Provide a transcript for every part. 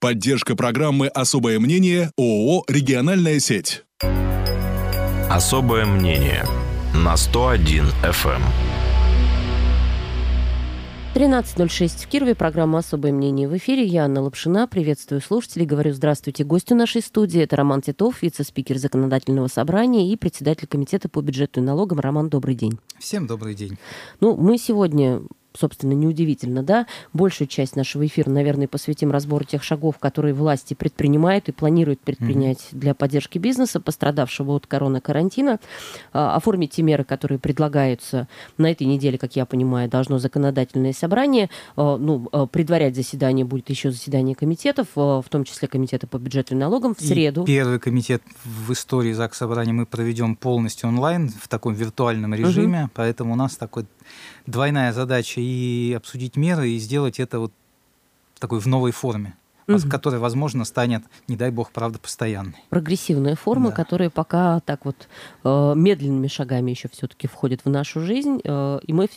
Поддержка программы «Особое мнение» ООО «Региональная сеть». Особое мнение на 101 FM. 13.06 в Кирове. Программа «Особое мнение» в эфире. Я Анна Лапшина. Приветствую слушателей. Говорю здравствуйте гостю нашей студии. Это Роман Титов, вице-спикер Законодательного собрания и председатель Комитета по бюджету и налогам. Роман, добрый день. Всем добрый день. Ну, мы сегодня собственно, неудивительно, да, большую часть нашего эфира, наверное, посвятим разбору тех шагов, которые власти предпринимают и планируют предпринять mm-hmm. для поддержки бизнеса, пострадавшего от корона-карантина, а, оформить те меры, которые предлагаются на этой неделе, как я понимаю, должно законодательное собрание, а, ну, а, предварять заседание будет еще заседание комитетов, в том числе комитета по бюджету и налогам в среду. И первый комитет в истории ЗАГС собрания мы проведем полностью онлайн в таком виртуальном режиме, mm-hmm. поэтому у нас такой двойная задача и обсудить меры, и сделать это вот такой в новой форме угу. которая, возможно, станет, не дай бог, правда, постоянной. Прогрессивная форма, да. которая пока так вот э, медленными шагами еще все-таки входит в нашу жизнь. Э, и мы,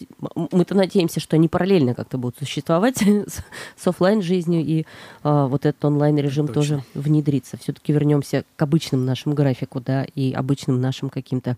мы-то надеемся, что они параллельно как-то будут существовать с, с офлайн жизнью и э, вот этот онлайн-режим тоже внедрится. Все-таки вернемся к обычным нашим графику, да, и обычным нашим каким-то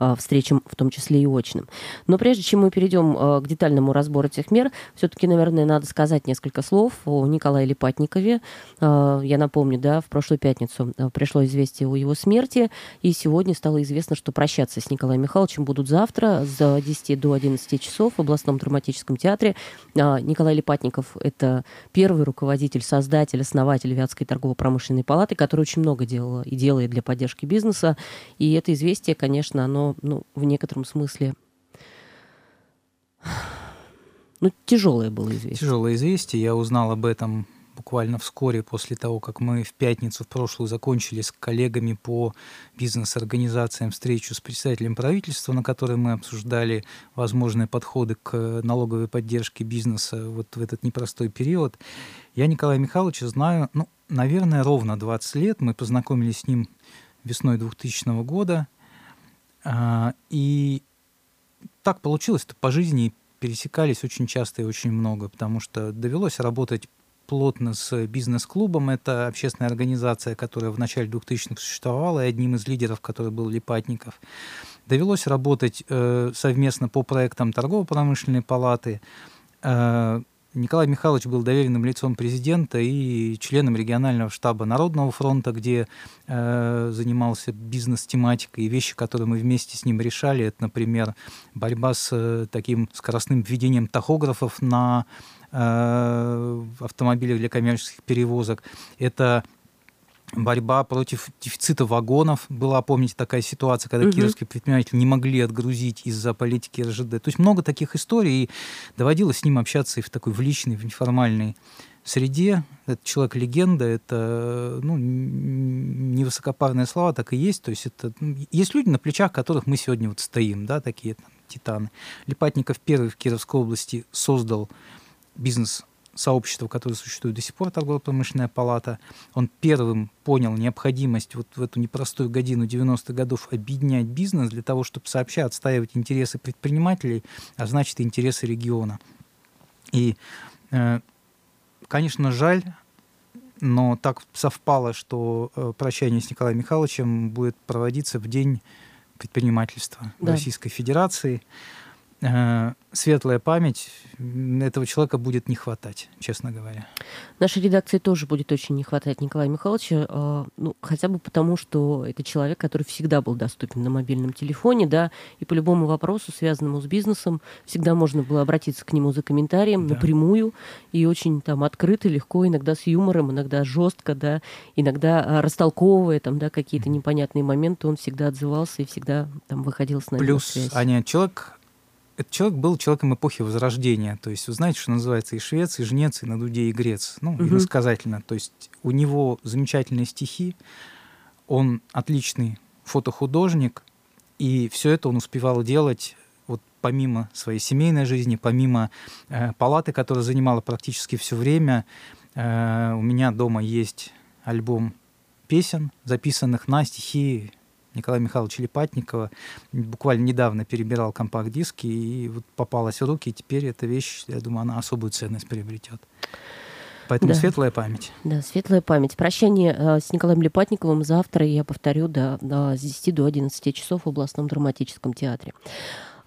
э, встречам, в том числе и очным. Но прежде чем мы перейдем э, к детальному разбору этих мер, все-таки, наверное, надо сказать несколько слов о Николае Липатникове, Э, я напомню, да, в прошлую пятницу э, пришло известие о его смерти, и сегодня стало известно, что прощаться с Николаем Михайловичем будут завтра с 10 до 11 часов в областном драматическом театре. Э, Николай Липатников – это первый руководитель, создатель, основатель Вятской торгово-промышленной палаты, который очень много делал и делает для поддержки бизнеса. И это известие, конечно, оно ну, в некотором смысле ну, тяжелое было известие. Тяжелое известие. Я узнал об этом буквально вскоре после того, как мы в пятницу в прошлую закончили с коллегами по бизнес-организациям встречу с представителем правительства, на которой мы обсуждали возможные подходы к налоговой поддержке бизнеса вот в этот непростой период. Я Николая Михайловича знаю, ну, наверное, ровно 20 лет. Мы познакомились с ним весной 2000 года. А, и так получилось, что по жизни пересекались очень часто и очень много, потому что довелось работать плотно с бизнес-клубом. Это общественная организация, которая в начале 2000-х существовала, и одним из лидеров, который был Липатников. Довелось работать э, совместно по проектам торгово-промышленной палаты. Э, Николай Михайлович был доверенным лицом президента и членом регионального штаба Народного фронта, где э, занимался бизнес-тематикой. И вещи, которые мы вместе с ним решали, это, например, борьба с э, таким скоростным введением тахографов на автомобилей для коммерческих перевозок. Это борьба против дефицита вагонов. Была, помните, такая ситуация, когда угу. кировские предприниматели не могли отгрузить из-за политики РЖД. То есть много таких историй, и доводилось с ним общаться и в такой в личной, в неформальной среде. Это человек-легенда, это ну, не высокопарные слова, так и есть. То есть это, ну, есть люди, на плечах которых мы сегодня вот стоим, да, такие там, титаны. Липатников первый в Кировской области создал бизнес-сообщество, которое существует до сих пор, торгово-промышленная палата, он первым понял необходимость вот в эту непростую годину 90-х годов объединять бизнес для того, чтобы сообща отстаивать интересы предпринимателей, а значит, и интересы региона. И, э, конечно, жаль, но так совпало, что э, прощание с Николаем Михайловичем будет проводиться в день предпринимательства да. Российской Федерации. Э, светлая память, этого человека будет не хватать, честно говоря. Нашей редакции тоже будет очень не хватать Николая Михайловича, э, ну, хотя бы потому, что это человек, который всегда был доступен на мобильном телефоне, да, и по любому вопросу, связанному с бизнесом, всегда можно было обратиться к нему за комментарием да. напрямую, и очень там открыто, легко, иногда с юмором, иногда жестко, да, иногда э, растолковывая там, да, какие-то непонятные моменты, он всегда отзывался и всегда там выходил с нами Плюс, на связь. Аня, человек этот человек был человеком эпохи Возрождения. То есть, вы знаете, что называется и швец, и жнец, и на дуде, и грец. Ну, угу. иносказательно. То есть, у него замечательные стихи, он отличный фотохудожник, и все это он успевал делать вот помимо своей семейной жизни, помимо э, палаты, которая занимала практически все время. Э, у меня дома есть альбом песен, записанных на стихи Николая Михайловича Липатникова. Буквально недавно перебирал компакт-диски, и вот попалась в руки, и теперь эта вещь, я думаю, она особую ценность приобретет. Поэтому Да. светлая память. Да, светлая память. Прощание э, с Николаем Лепатниковым завтра, я повторю, да, да, с 10 до 11 часов в областном драматическом театре.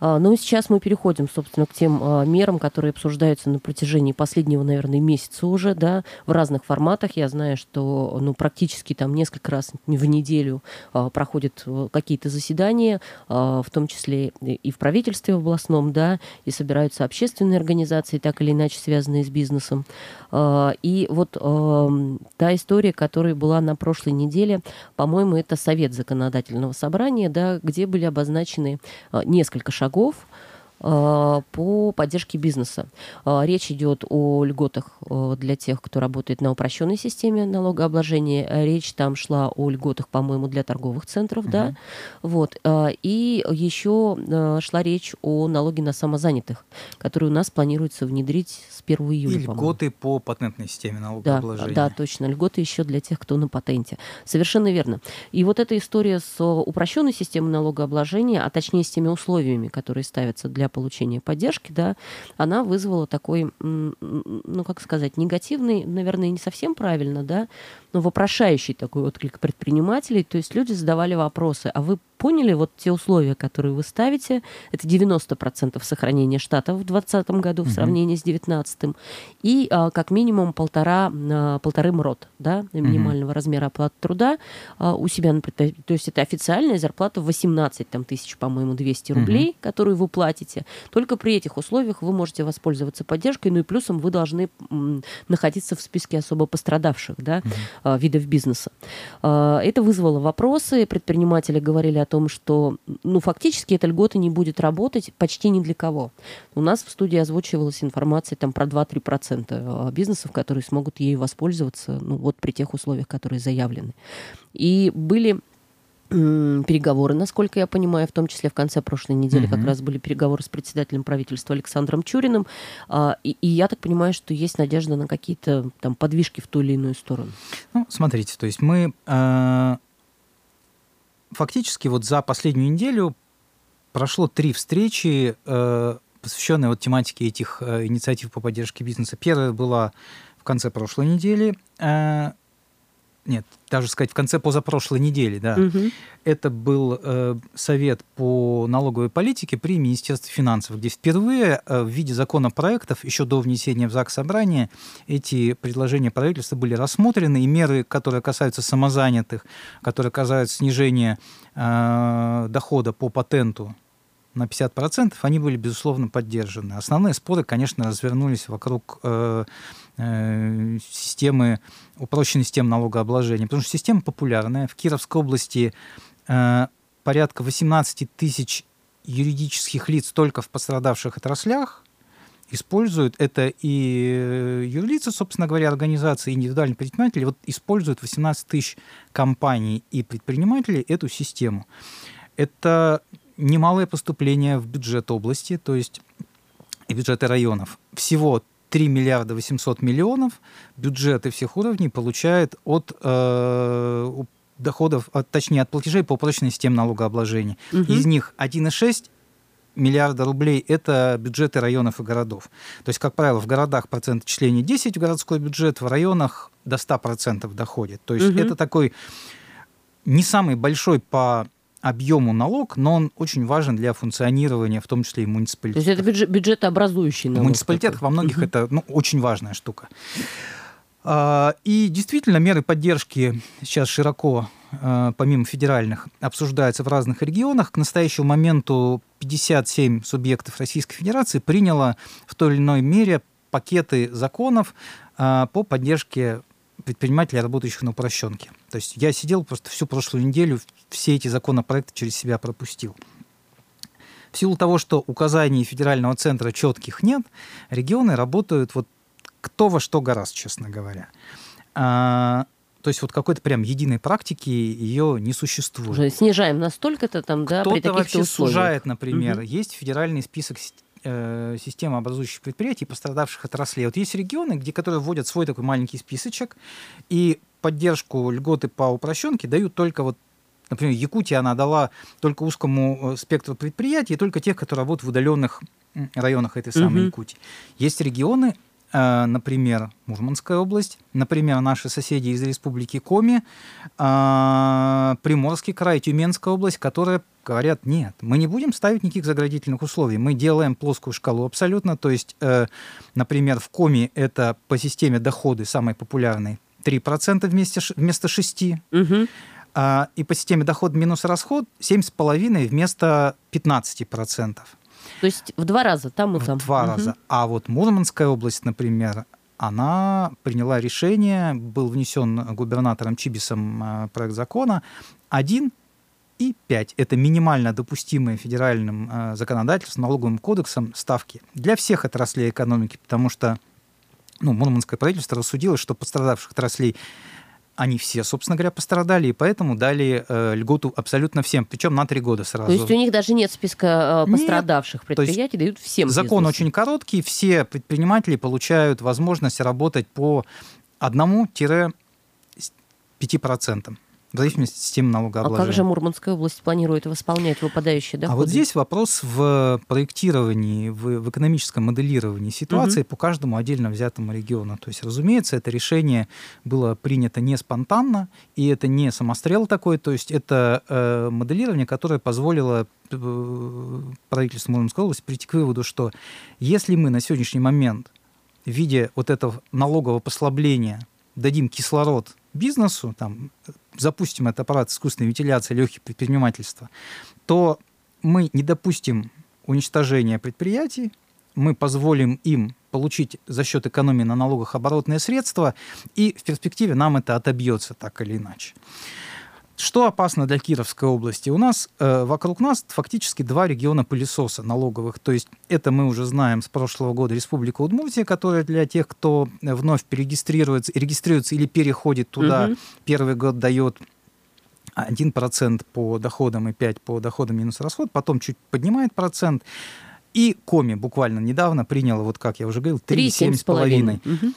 А, Ну и сейчас мы переходим, собственно, к тем а, мерам, которые обсуждаются на протяжении последнего, наверное, месяца уже, да, в разных форматах. Я знаю, что ну, практически там несколько раз в неделю а, проходят э, какие-то заседания, в том числе и в правительстве областном, да, и собираются общественные организации, так или иначе связанные с бизнесом. И вот та история, которая была на прошлой неделе, по-моему, это Совет законодательного собрания, да, где были обозначены несколько шагов а, по поддержке бизнеса. А, Речь идет о льготах а, для тех, кто работает на упрощенной системе налогообложения. Речь там шла о льготах, по-моему, для торговых центров, да. Вот. И еще шла речь о налоге на самозанятых, который у нас планируется внедрить с 1 июля, И льготы по патентной системе Да, налогообложения. да, точно. Льготы еще для тех, кто на патенте. Совершенно верно. И вот эта история с упрощенной системой налогообложения, а точнее с теми условиями, которые ставятся для получения поддержки, да, она вызвала такой, ну как сказать, негативный, наверное, не совсем правильно, да, но вопрошающий такой отклик предпринимателей. То есть люди задавали вопросы, а вы поняли вот те условия, которые вы ставите, это 90% сохранения штата в 2020 году в сравнении с 2019, и а, как минимум полтора, а, полторы МРОТ, да, минимального размера оплаты труда а, у себя, на предпри- то есть это официальная зарплата в 18 там, тысяч, по-моему, 200 Мгм. рублей, которую вы платите. Только при этих условиях вы можете воспользоваться поддержкой, ну и плюсом вы должны м, находиться в списке особо пострадавших да, а, видов бизнеса. А, Это вызвало вопросы. Предприниматели говорили о том, что ну, фактически эта льгота не будет работать почти ни для кого. У нас в студии озвучивалась информация там, про 2-3% а, бизнесов, которые смогут ею воспользоваться ну, вот при тех условиях, которые заявлены. И были переговоры, насколько я понимаю, в том числе в конце прошлой недели как Мгм. раз были переговоры с председателем правительства Александром Чуриным, А, и, и я так понимаю, что есть надежда на какие-то там подвижки в ту или иную сторону. Ну, смотрите, то есть мы э, фактически вот за последнюю неделю прошло три встречи, э, посвященные вот тематике этих э, инициатив по поддержке бизнеса. Первая была в конце прошлой недели. Нет, даже сказать, в конце позапрошлой недели, да. Мгм. Это был э, совет по налоговой политике при Министерстве финансов, где впервые э, в виде законопроектов, еще до внесения в ЗАГС собрания, эти предложения правительства были рассмотрены, и меры, которые касаются самозанятых, которые касаются снижения э, дохода по патенту на 50%, они были, безусловно, поддержаны. Основные споры, конечно, развернулись вокруг э, системы, упрощенной системы налогообложения, потому что система популярная. В Кировской области э, порядка 18 тысяч юридических лиц только в пострадавших отраслях используют, это и э, юрлицы, собственно говоря, организации, индивидуальные предприниматели, вот используют 18 тысяч компаний и предпринимателей эту систему. Это немалое поступление в бюджет области, то есть и бюджеты районов. Всего 3 миллиарда 800 миллионов бюджеты всех уровней получают от э, доходов, от, точнее, от платежей по упрощенной системе налогообложения. Мгм. Из них 1,6 миллиарда рублей – это бюджеты районов и городов. То есть, как правило, в городах процент отчисления 10 в городской бюджет, в районах до 100% доходит. То есть Мгм. это такой не самый большой по объему налог, но он очень важен для функционирования, в том числе и То есть это бюджет, бюджетообразующий В налог муниципалитетах такой. во многих Мгм. это ну, очень важная штука. А, И действительно, меры поддержки сейчас широко, а, помимо федеральных, обсуждаются в разных регионах. К настоящему моменту 57 субъектов Российской Федерации приняло в той или иной мере пакеты законов а, по поддержке предпринимателей, работающих на упрощенке. То есть я сидел просто всю прошлую неделю, все эти законопроекты через себя пропустил. В силу того, что указаний федерального центра четких нет, регионы работают вот кто во что гораздо, честно говоря. А, то есть вот какой-то прям единой практики ее не существует. Уже снижаем настолько-то там, да, при Кто-то таких-то вообще условиях. сужает, например. Мгм. Есть федеральный список э, системообразующих предприятий, пострадавших отраслей. Вот есть регионы, где, которые вводят свой такой маленький списочек, и поддержку льготы по упрощенке дают только вот Например, Якутия она дала только узкому э, спектру предприятий, только тех, которые работают в удаленных районах этой самой Мгм. Якутии. Есть регионы, например, Мурманская область, например, наши соседи из республики Коми, э, Приморский край, Тюменская область, которые говорят, нет, мы не будем ставить никаких заградительных условий, мы делаем плоскую шкалу абсолютно, то есть, э, например, в Коми это по системе доходы самый популярный 3% вместе, вместо 6%, Угу. а, и по системе доход минус расход 7,5% вместо 15%. То есть в два раза, там и В там. два Мгм. раза. А вот Мурманская область, например, она приняла решение, был внесен губернатором Чибисом э, проект закона 1 и 5. Это минимально допустимые федеральным э, законодательством, налоговым кодексом ставки для всех отраслей экономики, потому что ну, Мурманское правительство рассудило, что пострадавших отраслей они все, собственно говоря, пострадали, и поэтому дали э, льготу абсолютно всем, причем на три года сразу. То есть у них даже нет списка э, Нет. пострадавших есть предприятий, дают всем Закон бизнесу. очень короткий, все предприниматели получают возможность работать по 1-5%, в зависимости от системы А налогообложения. как же Мурманская область планирует восполнять выпадающие доходы? А вот здесь вопрос в проектировании, в, в экономическом моделировании ситуации по каждому отдельно взятому региону. То есть, разумеется, это решение было принято не спонтанно, и это не самострел такой, то есть это э, моделирование, которое позволило э, правительству Мурманской области прийти к выводу, что если мы на сегодняшний момент в виде вот этого налогового послабления дадим кислород бизнесу, там, запустим этот аппарат искусственной вентиляции легких предпринимательства, то мы не допустим уничтожения предприятий, мы позволим им получить за счет экономии на налогах оборотные средства, и в перспективе нам это отобьется так или иначе. Что опасно для Кировской области? У нас э, вокруг нас фактически два региона пылесоса налоговых. То есть это мы уже знаем с прошлого года Республика Удмуртия, которая для тех, кто вновь перерегистрируется, регистрируется или переходит туда, Мгм. первый год дает 1% по доходам и 5% по доходам минус расход, потом чуть поднимает процент. И Коми буквально недавно приняла, вот как я уже говорил, 3,7,5. Мгм.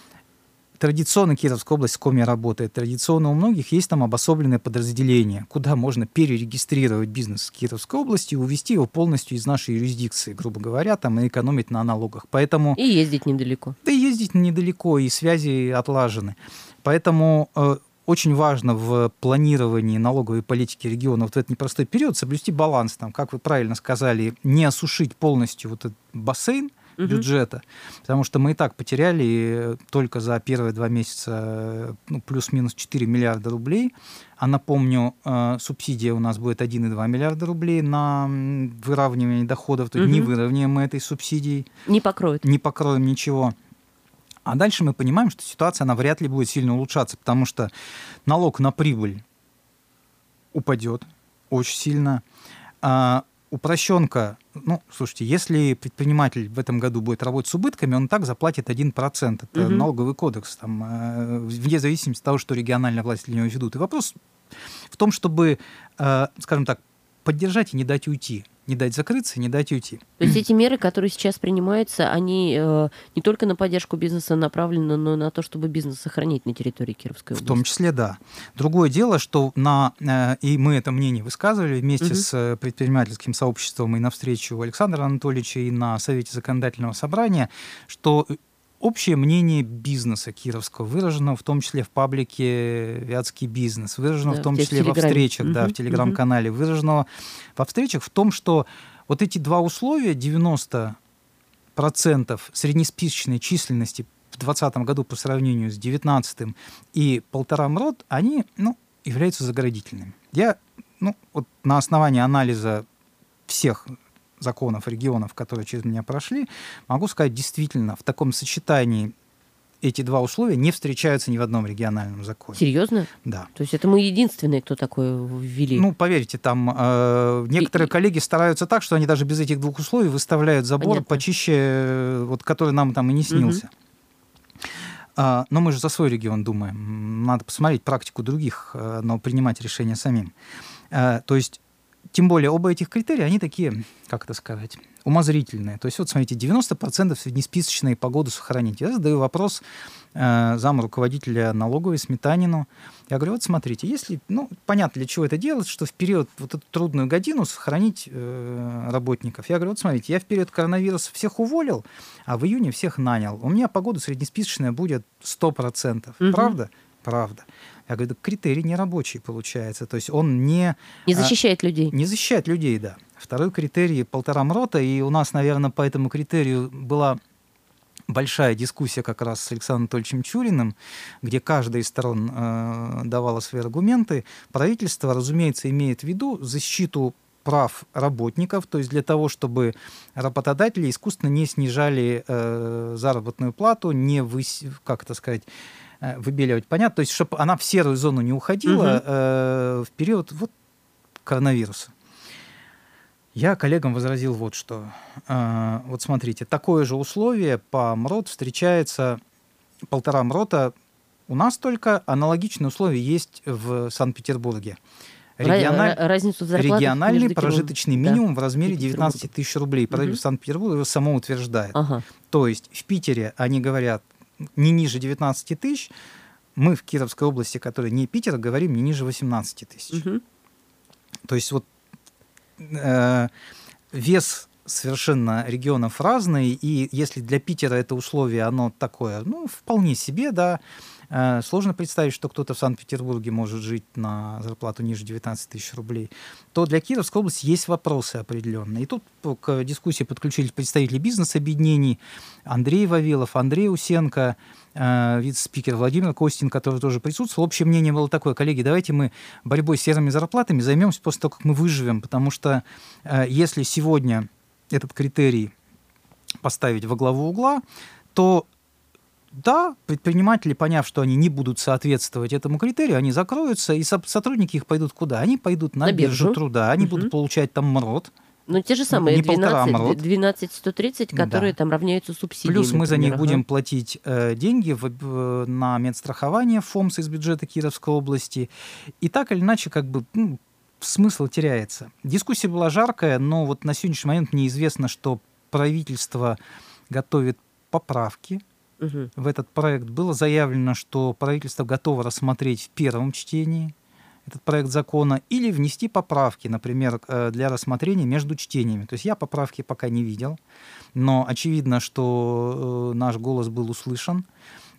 Традиционно Кировская область с Коми работает. Традиционно у многих есть там обособленное подразделение, куда можно перерегистрировать бизнес в Кировской области и увести его полностью из нашей юрисдикции, грубо говоря, там, и экономить на налогах. Поэтому И ездить недалеко. да и ездить недалеко, и связи отлажены. Поэтому э, очень важно в планировании налоговой политики региона вот в этот непростой период соблюсти баланс, там, как вы правильно сказали, не осушить полностью вот этот бассейн Мгм. бюджета, потому что мы и так потеряли только за первые два месяца э, ну, плюс-минус 4 миллиарда рублей. А напомню, э, субсидия у нас будет 1,2 миллиарда рублей на выравнивание доходов, то есть не Мгм. выровняем мы этой субсидией Не покроют. не покроем ничего. А дальше мы понимаем, что ситуация, она вряд ли будет сильно улучшаться, потому что налог на прибыль упадет очень сильно. Упрощенка, ну, слушайте, если предприниматель в этом году будет работать с убытками, он так заплатит 1%. Это Мгм. налоговый кодекс, там, э, вне зависимости от того, что региональная власть для него ведут. И вопрос в том, чтобы, э, скажем так, поддержать и не дать уйти. Не дать закрыться, не дать уйти. То есть эти меры, которые сейчас принимаются, они э, не только на поддержку бизнеса направлены, но и на то, чтобы бизнес сохранить на территории Кировской В области. том числе, да. Другое дело, что на, э, и мы это мнение высказывали вместе Мгм. с э, предпринимательским сообществом и на встрече у Александра Анатольевича, и на Совете законодательного собрания, что общее мнение бизнеса кировского выражено в том числе в паблике «Вятский бизнес», выражено Да, в том в те- в числе во встречах, да, Мгм, в телеграм-канале, выражено во встречах в том, что вот эти два условия, 90 процентов среднесписочной численности в 2020 году по сравнению с 2019 и полтора МРОД, они ну, являются заградительными. Я ну, вот на основании анализа всех законов регионов, которые через меня прошли, могу сказать, действительно, в таком сочетании эти два условия не встречаются ни в одном региональном законе. Серьезно? Да. То есть это мы единственные, кто такое ввели? Ну, поверьте, там э, некоторые И- коллеги стараются так, что они даже без этих двух условий выставляют забор Понятно. почище, э, вот, который нам там и не снился. А, но мы же за свой регион думаем. Надо посмотреть практику других, э, но принимать решения самим. Э, то есть тем более оба этих критерия, они такие, как это сказать, умозрительные. То есть вот смотрите, 90% среднесписочные по году сохранить. Я задаю вопрос э, зам руководителя налоговой Сметанину. Я говорю, вот смотрите, если, ну, понятно, для чего это делать, что в период вот эту трудную годину сохранить э, работников. Я говорю, вот смотрите, я в период коронавируса всех уволил, а в июне всех нанял. У меня по году среднесписочная будет 100%. Угу. Правда? Правда. Я говорю, да критерий не рабочий получается. То есть он не... Не а, защищает а, людей. Не защищает людей, да. Второй критерий полтора мрота, и у нас, наверное, по этому критерию была большая дискуссия как раз с Александром Анатольевичем Чуриным, где каждая из сторон э, давала свои аргументы. Правительство, разумеется, имеет в виду защиту прав работников, то есть для того, чтобы работодатели искусственно не снижали э, заработную плату, не выс... как это сказать, выбеливать. Понятно? То есть, чтобы она в серую зону не уходила угу. э, в период вот, коронавируса. Я коллегам возразил вот что. Э, вот смотрите, такое же условие по МРОТ встречается полтора МРОТа. У нас только аналогичные условия есть в Санкт-Петербурге. Региональ... Разницу в Региональный прожиточный минимум да. в размере 19 тысяч рублей. Правительство угу. Санкт-Петербурга его само утверждает. Ага. То есть в Питере они говорят не ниже 19 тысяч. Мы в Кировской области, которая не Питер, говорим не ниже 18 тысяч. Угу. То есть вот э, вес совершенно регионов разный, и если для Питера это условие, оно такое, ну, вполне себе, да, сложно представить, что кто-то в Санкт-Петербурге может жить на зарплату ниже 19 тысяч рублей. То для Кировской области есть вопросы определенные. И тут к дискуссии подключились представители бизнес-объединений Андрей Вавилов, Андрей Усенко, э, вице-спикер Владимир Костин, который тоже присутствовал. Общее мнение было такое, коллеги, давайте мы борьбой с серыми зарплатами займемся после того, как мы выживем, потому что э, если сегодня этот критерий поставить во главу угла, то да, предприниматели, поняв, что они не будут соответствовать этому критерию, они закроются, и сотрудники их пойдут куда? Они пойдут на, на биржу. биржу труда, они угу. будут получать там МРОД. Ну, те же самые не 12, 12 130, которые да. там равняются субсидиям. Плюс мы например, за них ага. будем платить э, деньги в, в, на медстрахование ФОМС из бюджета Кировской области. И так или иначе, как бы ну, смысл теряется. Дискуссия была жаркая, но вот на сегодняшний момент мне известно, что правительство готовит поправки в этот проект. Было заявлено, что правительство готово рассмотреть в первом чтении этот проект закона или внести поправки, например, э, для рассмотрения между чтениями. То есть я поправки пока не видел, но очевидно, что э, наш голос был услышан.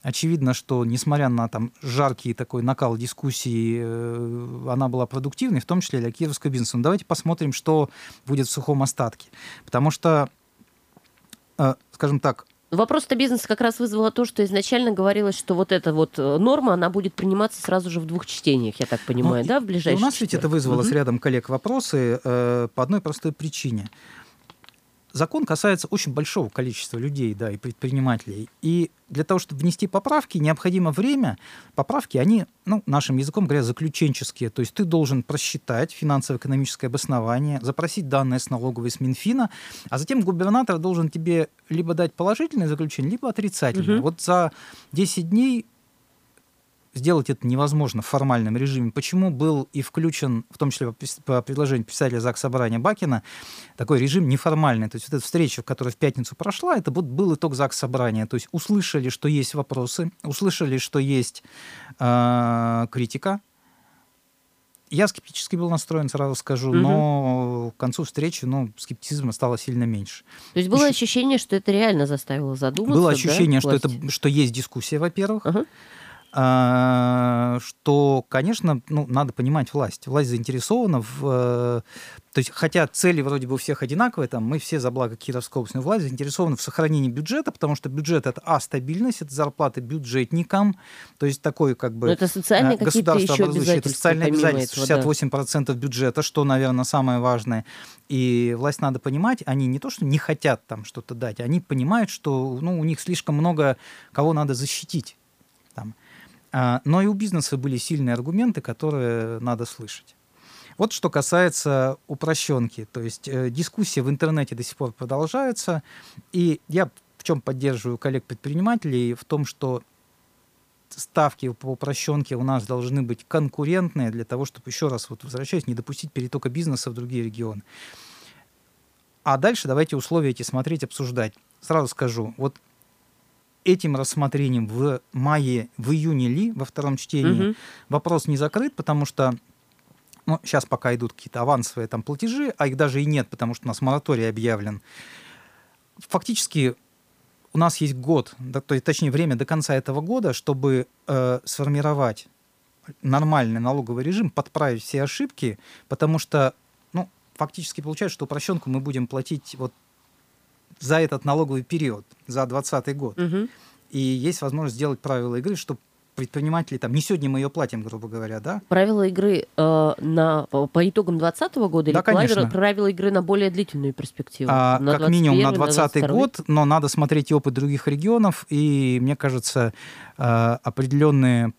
Очевидно, что несмотря на там жаркий такой накал дискуссии, э, она была продуктивной, в том числе для кировского бизнеса. Но давайте посмотрим, что будет в сухом остатке. Потому что, скажем так, Вопрос-то бизнеса как раз вызвало то, что изначально говорилось, что вот эта вот э, норма, она будет приниматься сразу же в двух чтениях, я так понимаю, ну, да, в ближайшие У нас ведь это вызвало угу. с рядом коллег вопросы э, по одной простой причине закон касается очень большого количества людей, да, и предпринимателей. И для того, чтобы внести поправки, необходимо время. Поправки, они, ну, нашим языком говоря, заключенческие. То есть ты должен просчитать финансово-экономическое обоснование, запросить данные с налоговой, с Минфина, а затем губернатор должен тебе либо дать положительное заключение, либо отрицательное. Угу. Вот за 10 дней сделать это невозможно в формальном режиме. Почему был и включен, в том числе по предложению представителя ЗАГС Собрания Бакина, такой режим неформальный. То есть вот эта встреча, которая в пятницу прошла, это вот был итог ЗАГС Собрания. То есть услышали, что есть вопросы, услышали, что есть э, критика, я скептически был настроен, сразу скажу, угу. но к концу встречи ну, скептицизма стало сильно меньше. То есть было Еще... ощущение, что это реально заставило задуматься? Было ощущение, да, что, это, что есть дискуссия, во-первых. Угу. А, что, конечно, ну, надо понимать власть. Власть заинтересована в... Э, то есть, хотя цели вроде бы у всех одинаковые, там, мы все за благо Кировской области, но власть заинтересована в сохранении бюджета, потому что бюджет — это, а, стабильность, это зарплаты бюджетникам, то есть такой как бы... Но это социальные э, государство еще образующее, это социальные обязательства, 68% да. бюджета, что, наверное, самое важное. И власть надо понимать, они не то, что не хотят там что-то дать, они понимают, что ну, у них слишком много кого надо защитить. А, но и у бизнеса были сильные аргументы, которые надо слышать. Вот что касается упрощенки. То есть э, дискуссия в интернете до сих пор продолжается. И я в чем поддерживаю коллег-предпринимателей? В том, что ставки по упрощенке у нас должны быть конкурентные для того, чтобы, еще раз вот возвращаясь, не допустить перетока бизнеса в другие регионы. А дальше давайте условия эти смотреть, обсуждать. Сразу скажу, вот этим рассмотрением в мае, в июне ли, во втором чтении, угу. вопрос не закрыт, потому что ну, сейчас пока идут какие-то авансовые там платежи, а их даже и нет, потому что у нас мораторий объявлен. Фактически у нас есть год, да, то есть, точнее время до конца этого года, чтобы э, сформировать нормальный налоговый режим, подправить все ошибки, потому что, ну, фактически получается, что упрощенку мы будем платить вот за этот налоговый период, за 2020 год. Угу. И есть возможность сделать правила игры, чтобы предприниматели там не сегодня мы ее платим, грубо говоря, да? Правила игры э, на по итогам 2020 года да, или конечно. правила игры на более длительную перспективу? А, на как минимум на 2020 год, но надо смотреть опыт других регионов, и мне кажется э, определенные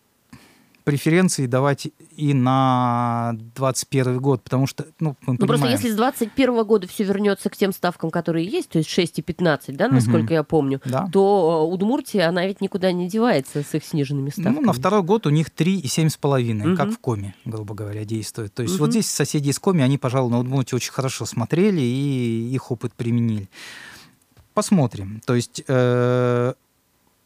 преференции давать и на 2021 год, потому что, ну, мы ну просто если с 2021 года все вернется к тем ставкам, которые есть, то есть 6 и 15, да, насколько угу. я помню, да. то э, Удмуртия, она ведь никуда не девается с их сниженными ставками. Ну, на второй год у них 3 и 7,5, угу. как в Коме, грубо говоря, действует. То есть угу. вот здесь соседи из Коми, они, пожалуй, на Удмуртии очень хорошо смотрели и их опыт применили. Посмотрим. То есть э,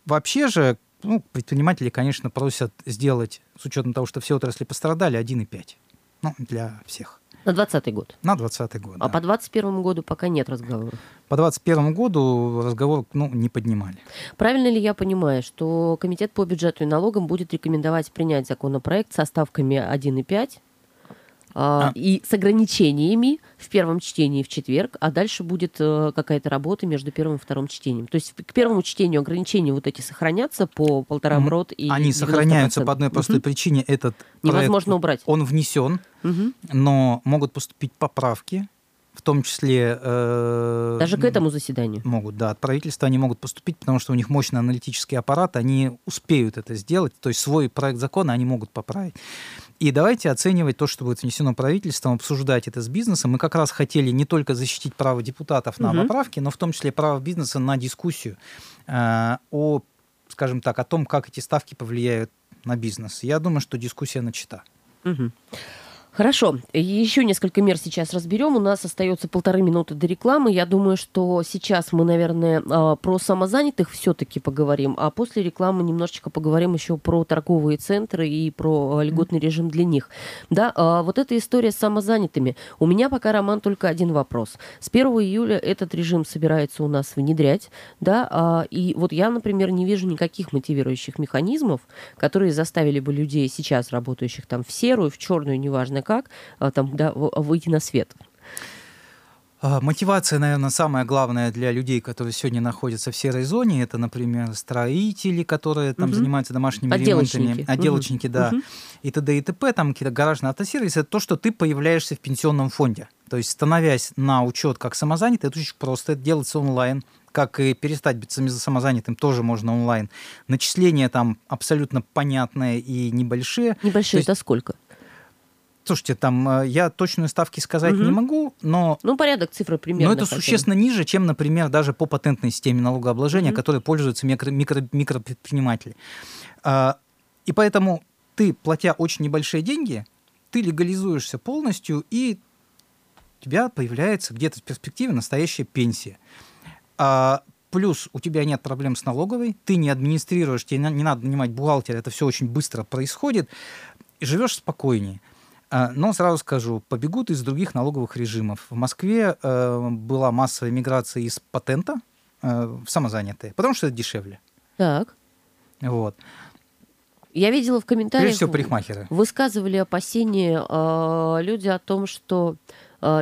вообще же ну, предприниматели, конечно, просят сделать, с учетом того, что все отрасли пострадали, 1,5. Ну, для всех. На 2020 год? На 2020 год, А да. по 2021 году пока нет разговоров? По 2021 году разговор ну, не поднимали. Правильно ли я понимаю, что Комитет по бюджету и налогам будет рекомендовать принять законопроект со ставками 1,5 а. и с ограничениями в первом чтении в четверг, а дальше будет э, какая-то работа между первым и вторым чтением. То есть к первому чтению ограничения вот эти сохранятся по полтора МРОД и Они 90%. сохраняются по одной простой угу. причине. Этот Невозможно убрать. Он внесен, угу. но могут поступить поправки, в том числе... Э, Даже к этому заседанию? Могут, да. От правительства они могут поступить, потому что у них мощный аналитический аппарат, они успеют это сделать, то есть свой проект закона они могут поправить. И давайте оценивать то, что будет внесено правительством, обсуждать это с бизнесом. Мы как раз хотели не только защитить право депутатов на угу. поправки, но в том числе право бизнеса на дискуссию э, о, скажем так, о том, как эти ставки повлияют на бизнес. Я думаю, что дискуссия начата. Угу. Хорошо, еще несколько мер сейчас разберем. У нас остается полторы минуты до рекламы. Я думаю, что сейчас мы, наверное, а, про самозанятых все-таки поговорим, а после рекламы немножечко поговорим еще про торговые центры и про а, льготный режим для них. Да, а, вот эта история с самозанятыми. У меня пока, Роман, только один вопрос. С 1 июля этот режим собирается у нас внедрять, да, и вот я, например, не вижу никаких мотивирующих механизмов, которые заставили бы людей сейчас работающих там в серую, в черную, неважно как а, там, да, выйти на свет? А, мотивация, наверное, самая главная для людей, которые сегодня находятся в серой зоне. Это, например, строители, которые там угу. занимаются домашними отделочники. ремонтами, отделочники, угу. да, угу. и т.д. и т.п. Там какие-то гаражные автосервисы. Это то, что ты появляешься в пенсионном фонде. То есть, становясь на учет как самозанятый, это очень просто. Это делается онлайн как и перестать быть самозанятым, тоже можно онлайн. Начисления там абсолютно понятные и небольшие. Небольшие это сколько? Слушайте, там э, я точную ставки сказать угу. не могу, но... Ну, порядок цифры примерно. Но это хотя существенно ниже, чем, например, даже по патентной системе налогообложения, угу. которой пользуются микро, микро, микропредприниматели. А, и поэтому ты, платя очень небольшие деньги, ты легализуешься полностью, и у тебя появляется где-то в перспективе настоящая пенсия. А, плюс у тебя нет проблем с налоговой, ты не администрируешь, тебе не надо нанимать бухгалтера, это все очень быстро происходит, и живешь спокойнее. А, но сразу скажу, побегут из других налоговых режимов. В Москве э, была массовая миграция из патента э, в самозанятые, потому что это дешевле. Так. Вот. Я видела в комментариях... Прежде всего, парикмахеры. Высказывали опасения э, люди о том, что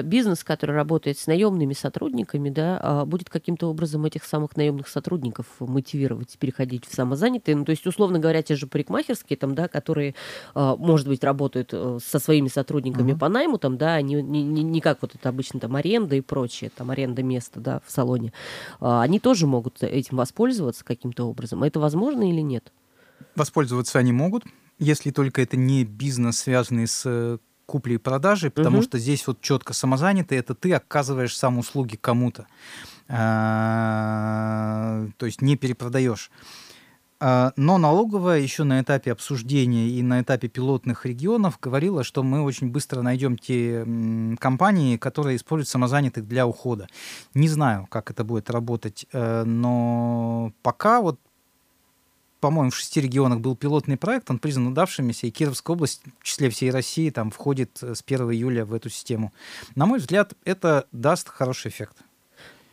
бизнес, который работает с наемными сотрудниками, да, а, будет каким-то образом этих самых наемных сотрудников мотивировать переходить в самозанятые. Ну, то есть, условно говоря, те же парикмахерские, там, да, которые, а, может быть, работают э, со своими сотрудниками uh-huh. по найму, там, да, не, не, не как вот это обычно там аренда и прочее, там аренда места, да, в салоне. Они тоже могут этим воспользоваться каким-то образом. Это возможно или нет? Воспользоваться они могут, если только это не бизнес, связанный с э, купли и продажи, потому угу. что здесь вот четко самозанятый, это ты оказываешь сам услуги кому-то. А, то есть не перепродаешь. А, но налоговая еще на этапе обсуждения и на этапе пилотных регионов говорила, что мы очень быстро найдем те компании, которые используют самозанятых для ухода. Не знаю, как это будет работать, э, но пока вот по-моему, в шести регионах был пилотный проект, он признан удавшимся, и Кировская область, в числе всей России, там входит с 1 июля в эту систему. На мой взгляд, это даст хороший эффект.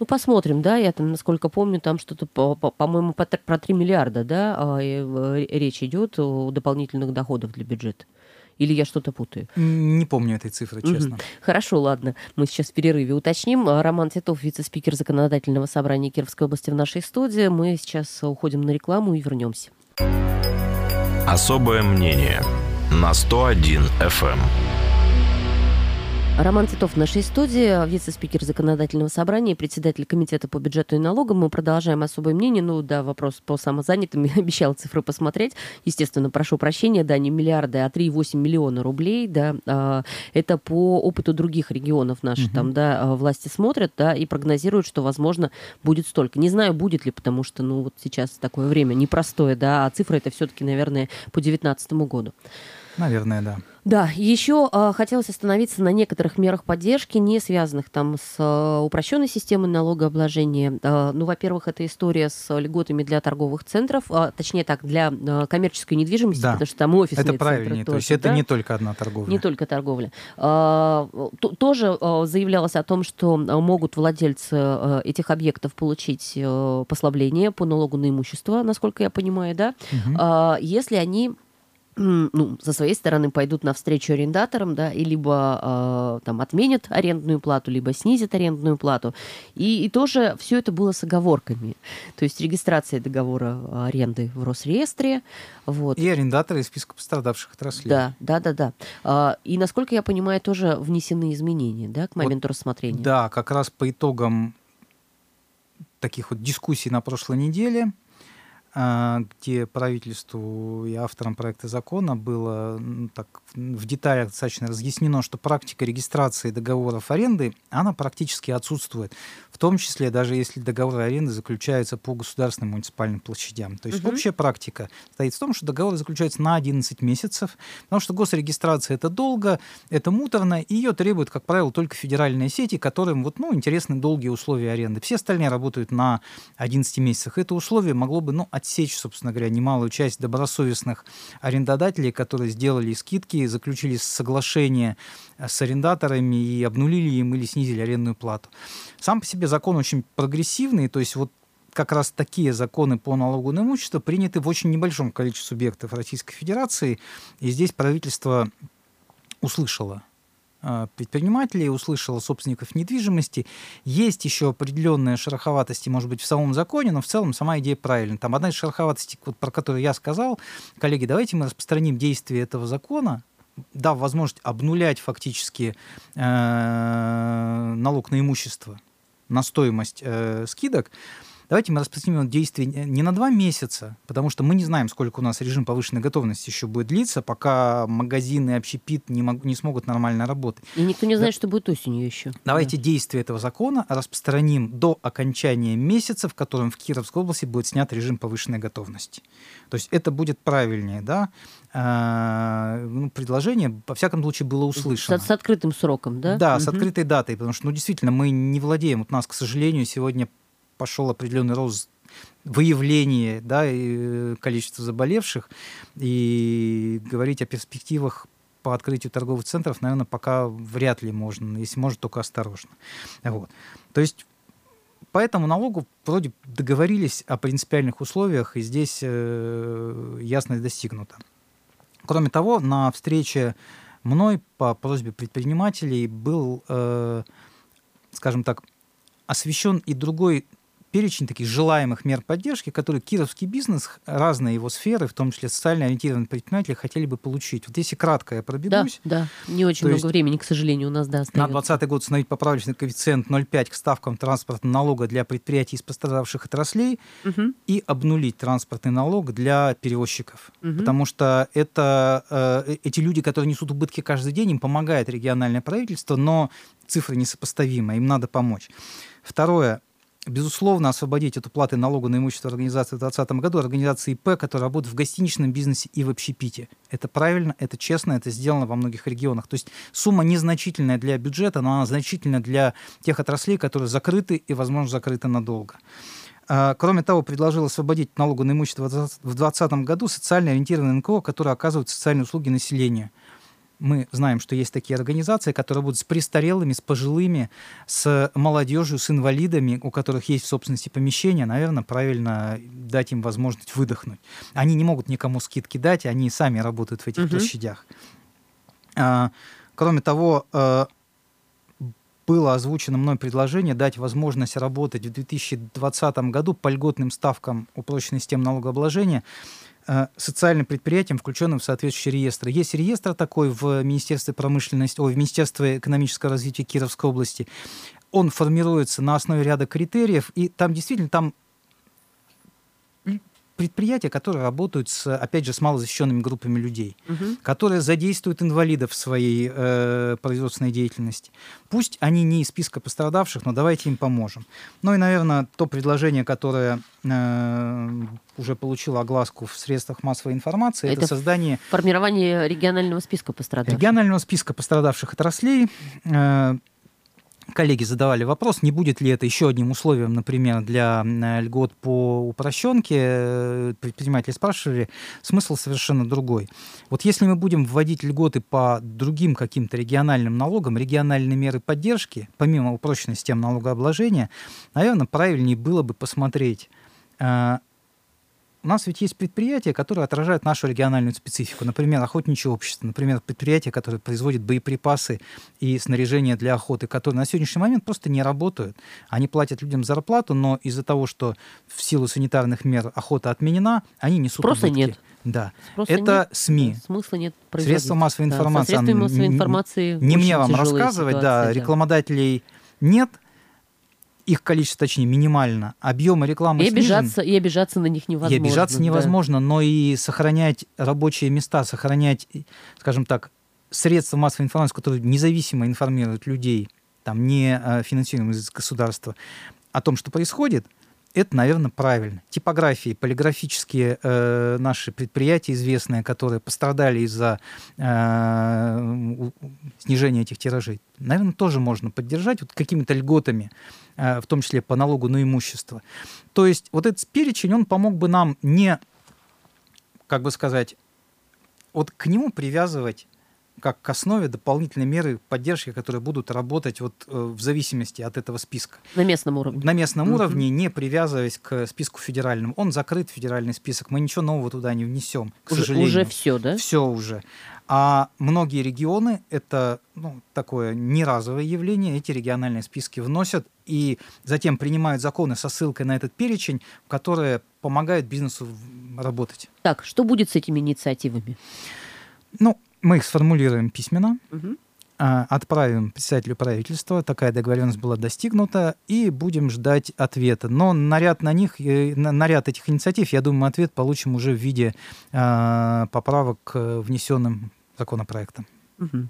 Ну, посмотрим, да, я там, насколько помню, там что-то, по-моему, по, про 3 миллиарда, да, а, э, речь идет о дополнительных доходах для бюджета. Или я что-то путаю? Не помню этой цифры, честно. Угу. Хорошо, ладно. Мы сейчас в перерыве уточним. Роман Титов, вице-спикер Законодательного собрания Кировской области в нашей студии. Мы сейчас уходим на рекламу и вернемся. Особое мнение на 101 FM. Роман Титов в нашей студии, вице-спикер законодательного собрания, председатель комитета по бюджету и налогам. Мы продолжаем особое мнение. Ну да, вопрос по самозанятым. Я обещала цифры посмотреть. Естественно, прошу прощения, да, не миллиарды, а 3,8 миллиона рублей, да. А, это по опыту других регионов наших угу. там, да, а, власти смотрят, да, и прогнозируют, что, возможно, будет столько. Не знаю, будет ли, потому что, ну, вот сейчас такое время непростое, да, а цифры это все-таки, наверное, по 2019 году. Наверное, да. Да, еще э, хотелось остановиться на некоторых мерах поддержки, не связанных там с э, упрощенной системой налогообложения. Э, ну, во-первых, это история с льготами для торговых центров, э, точнее так, для э, коммерческой недвижимости, да. потому что там офисные Это правильнее, то есть это да? не только одна торговля. Не только торговля. Э, тоже э, заявлялось о том, что могут владельцы э, этих объектов получить э, послабление по налогу на имущество, насколько я понимаю, да, угу. э, если они ну, со своей стороны пойдут навстречу арендаторам, да, и либо э, там отменят арендную плату, либо снизят арендную плату. И, и тоже все это было с оговорками. То есть регистрация договора аренды в Росреестре. Вот. И арендаторы из списка пострадавших отраслей. Да, да, да, да. А, и, насколько я понимаю, тоже внесены изменения, да, к моменту вот, рассмотрения. Да, как раз по итогам таких вот дискуссий на прошлой неделе где правительству и авторам проекта закона было так, в деталях достаточно разъяснено, что практика регистрации договоров аренды, она практически отсутствует. В том числе, даже если договоры аренды заключаются по государственным муниципальным площадям. То есть угу. общая практика стоит в том, что договоры заключаются на 11 месяцев, потому что госрегистрация это долго, это муторно, и ее требуют, как правило, только федеральные сети, которым вот, ну, интересны долгие условия аренды. Все остальные работают на 11 месяцах. Это условие могло бы ну, отсечь, собственно говоря, немалую часть добросовестных арендодателей, которые сделали скидки, заключили соглашение с арендаторами и обнулили им или снизили арендную плату. Сам по себе закон очень прогрессивный, то есть вот как раз такие законы по налогу на имущество приняты в очень небольшом количестве субъектов Российской Федерации, и здесь правительство услышало Э, предпринимателей, услышала собственников недвижимости. Есть еще определенные шероховатости, может быть, в самом законе, но в целом сама идея правильная. Там одна из шероховатостей, вот, про которую я сказал, коллеги, давайте мы распространим действие этого закона, дав возможность обнулять фактически э, налог на имущество, на стоимость э, скидок, Давайте мы распространим действие не на два месяца, потому что мы не знаем, сколько у нас режим повышенной готовности еще будет длиться, пока магазины общепит не, мог, не смогут нормально работать. И никто не знает, да. что будет осенью еще. Давайте да. действие этого закона распространим до окончания месяца, в котором в Кировской области будет снят режим повышенной готовности. То есть это будет правильнее, да? А, ну, предложение, во всяком случае, было услышано. С, с открытым сроком, да? Да, угу. с открытой датой, потому что, ну, действительно, мы не владеем, вот у нас, к сожалению, сегодня пошел определенный рост выявления да, и количества заболевших, и говорить о перспективах по открытию торговых центров, наверное, пока вряд ли можно, если может, только осторожно. Вот. То есть по этому налогу вроде договорились о принципиальных условиях, и здесь э, ясность достигнута. Кроме того, на встрече мной по просьбе предпринимателей был, э, скажем так, освещен и другой перечень таких желаемых мер поддержки, которые кировский бизнес, разные его сферы, в том числе социально ориентированные предприниматели, хотели бы получить. Вот если кратко я пробегусь. Да, да. не очень много времени, к сожалению, у нас да, остается. На 2020 год установить поправочный коэффициент 0,5 к ставкам транспортного налога для предприятий из пострадавших отраслей угу. и обнулить транспортный налог для перевозчиков. Угу. Потому что это э, эти люди, которые несут убытки каждый день, им помогает региональное правительство, но цифры несопоставимы, им надо помочь. Второе, безусловно, освободить от уплаты налога на имущество организации в 2020 году организации ИП, которые работают в гостиничном бизнесе и в общепите. Это правильно, это честно, это сделано во многих регионах. То есть сумма незначительная для бюджета, но она значительна для тех отраслей, которые закрыты и, возможно, закрыты надолго. А, кроме того, предложил освободить налогу на имущество в 2020 году социально ориентированные НКО, которые оказывают социальные услуги населению мы знаем, что есть такие организации, которые будут с престарелыми, с пожилыми, с молодежью, с инвалидами, у которых есть в собственности помещения, наверное, правильно дать им возможность выдохнуть. Они не могут никому скидки дать, они сами работают в этих угу. площадях. А, кроме того, а, было озвучено мной предложение дать возможность работать в 2020 году по льготным ставкам упрощенной системы налогообложения Э, социальным предприятиям, включенным в соответствующий реестр. Есть реестр такой в Министерстве промышленности, ой, в Министерстве экономического развития Кировской области. Он формируется на основе ряда критериев, и там действительно там предприятия, которые работают, с, опять же, с малозащищенными группами людей, угу. которые задействуют инвалидов в своей э, производственной деятельности. Пусть они не из списка пострадавших, но давайте им поможем. Ну и, наверное, то предложение, которое э, уже получило огласку в средствах массовой информации, это, это создание... Формирование регионального списка пострадавших. Регионального списка пострадавших отраслей. Э, коллеги задавали вопрос, не будет ли это еще одним условием, например, для льгот по упрощенке. Э, предприниматели спрашивали, смысл совершенно другой. Вот если мы будем вводить льготы по другим каким-то региональным налогам, региональные меры поддержки, помимо упрощенной системы налогообложения, наверное, правильнее было бы посмотреть, э, у нас ведь есть предприятия, которые отражают нашу региональную специфику. Например, охотничье общество, например, предприятия, которые производят боеприпасы и снаряжение для охоты, которые на сегодняшний момент просто не работают. Они платят людям зарплату, но из-за того, что в силу санитарных мер охота отменена, они несут Просто убытки. нет. Да. Спроса это нет, СМИ. Смысла нет Средства массовой информации. Да, средства массовой информации. Не мне вам рассказывать, ситуации, да, да, рекламодателей нет их количество, точнее, минимально, объемы рекламы и обижаться, и обижаться на них невозможно. И обижаться невозможно, да. но и сохранять рабочие места, сохранять, скажем так, средства массовой информации, которые независимо информируют людей, там, не э, финансируемые из государства, о том, что происходит – это, наверное, правильно. Типографии, полиграфические э, наши предприятия известные, которые пострадали из-за э, снижения этих тиражей, наверное, тоже можно поддержать вот какими-то льготами, в том числе по налогу на имущество. То есть вот этот перечень, он помог бы нам не, как бы сказать, вот к нему привязывать как к основе дополнительные меры поддержки, которые будут работать вот э, в зависимости от этого списка. На местном уровне. На местном mm-hmm. уровне, не привязываясь к списку федеральному. Он закрыт, федеральный список, мы ничего нового туда не внесем, к уже, сожалению. Уже все, да? Все уже. А многие регионы, это ну, такое неразовое явление, эти региональные списки вносят и затем принимают законы со ссылкой на этот перечень, которые помогают бизнесу работать. Так, что будет с этими инициативами? Ну, мы их сформулируем письменно, угу. отправим председателю правительства, такая договоренность была достигнута, и будем ждать ответа. Но наряд на них, э, наряд этих инициатив, я думаю, ответ получим уже в виде а, поправок внесенным законопроектам. Угу.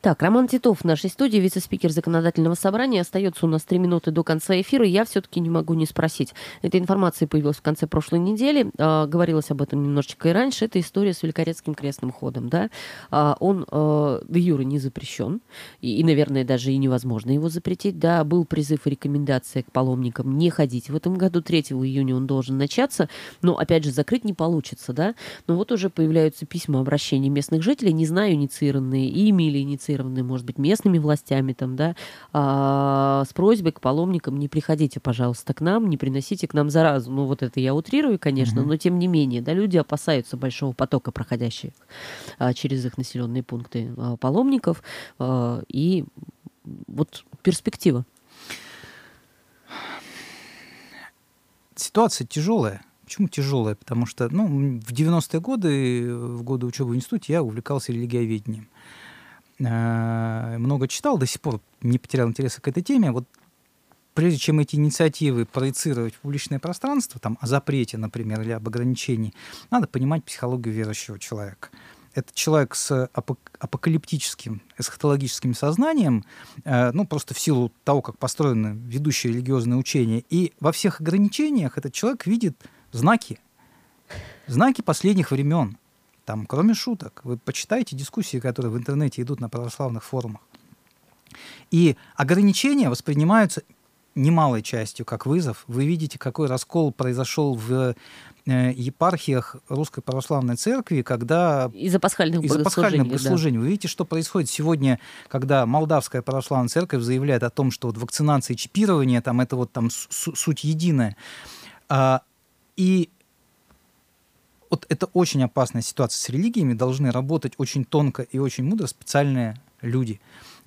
Так, Роман Титов в нашей студии, вице-спикер законодательного собрания. Остается у нас три минуты до конца эфира. Я все-таки не могу не спросить. Эта информация появилась в конце прошлой недели. А, говорилось об этом немножечко и раньше. Это история с Великорецким крестным ходом. Да? А, он а, де юре не запрещен. И, и, наверное, даже и невозможно его запретить. Да, был призыв и рекомендация к паломникам не ходить. В этом году 3 июня он должен начаться. Но, опять же, закрыть не получится. Да? Но вот уже появляются письма обращения местных жителей, не знаю, инициированные ими или инициированные инициированы, может быть, местными властями, там, да, а, с просьбой к паломникам не приходите, пожалуйста, к нам, не приносите к нам заразу. Ну, вот это я утрирую, конечно, угу. но тем не менее, да, люди опасаются большого потока проходящих а, через их населенные пункты а, паломников. А, и вот перспектива. Ситуация тяжелая. Почему тяжелая? Потому что ну, в 90-е годы, в годы учебы в институте, я увлекался религиоведением. Э, много читал, до сих пор не потерял интереса к этой теме. Вот прежде чем эти инициативы проецировать в публичное пространство, там, о запрете, например, или об ограничении, надо понимать психологию верующего человека. это человек с апокалиптическим, эсхатологическим сознанием, э, ну, просто в силу того, как построены ведущие религиозные учения. И во всех ограничениях этот человек видит знаки, знаки последних времен. Там, кроме шуток, вы почитайте дискуссии, которые в интернете идут на православных форумах. И ограничения воспринимаются немалой частью как вызов. Вы видите, какой раскол произошел в э, епархиях Русской Православной Церкви, когда... Из-за пасхальных из пасхальных богослужений. Да. Вы видите, что происходит сегодня, когда Молдавская Православная Церковь заявляет о том, что вот вакцинация и чипирование, там, это вот там суть единая. А, и вот это очень опасная ситуация с религиями, должны работать очень тонко и очень мудро специальные люди.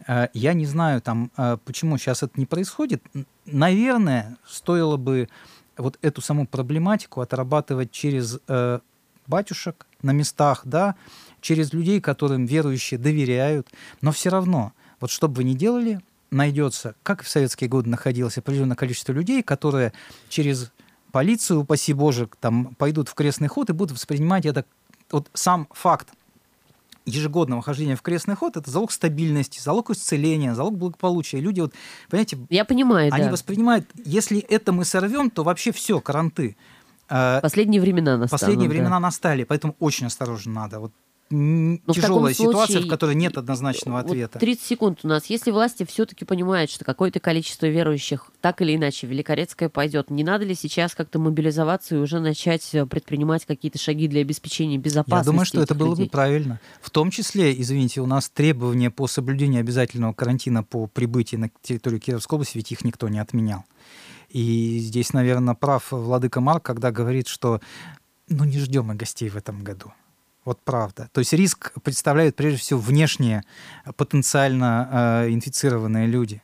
А, я не знаю, там, а, почему сейчас это не происходит. Наверное, стоило бы вот эту саму проблематику отрабатывать через э, батюшек на местах, да, через людей, которым верующие доверяют. Но все равно, вот что бы вы ни делали, найдется, как в советские годы находилось определенное количество людей, которые через полицию, упаси Боже, там пойдут в крестный ход и будут воспринимать это вот сам факт ежегодного хождения в крестный ход это залог стабильности, залог исцеления, залог благополучия. Люди вот, понимаете, я понимаю, они да. воспринимают, если это мы сорвем, то вообще все, каранты. А, последние времена настали. Последние да. времена настали, поэтому очень осторожно надо. Вот но тяжелая в ситуация, случае, в которой нет однозначного ответа. 30 секунд у нас. Если власти все-таки понимают, что какое-то количество верующих так или иначе Великорецкая пойдет, не надо ли сейчас как-то мобилизоваться и уже начать э, предпринимать какие-то шаги для обеспечения безопасности? Я думаю, что это было людей? бы правильно. В том числе, извините, у нас требования по соблюдению обязательного карантина по прибытии на территорию Кировской области, ведь их никто не отменял. И здесь, наверное, прав Владыка Марк, когда говорит, что ну не ждем мы гостей в этом году. Вот правда. То есть риск представляют прежде всего внешние потенциально э, инфицированные люди.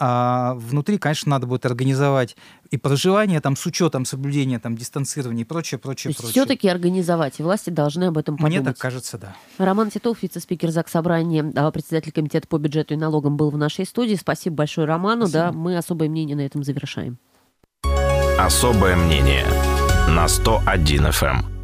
А внутри, конечно, надо будет организовать и проживание там с учетом соблюдения там дистанцирования и прочее, прочее, То есть прочее. Все-таки организовать, и власти должны об этом подумать. Мне так кажется, да. Роман Титов, вице-спикер ЗАГС Собрания, а, председатель комитета по бюджету и налогам, был в нашей студии. Спасибо большое Роману. Спасибо. Да, мы особое мнение на этом завершаем. Особое мнение на 101 FM.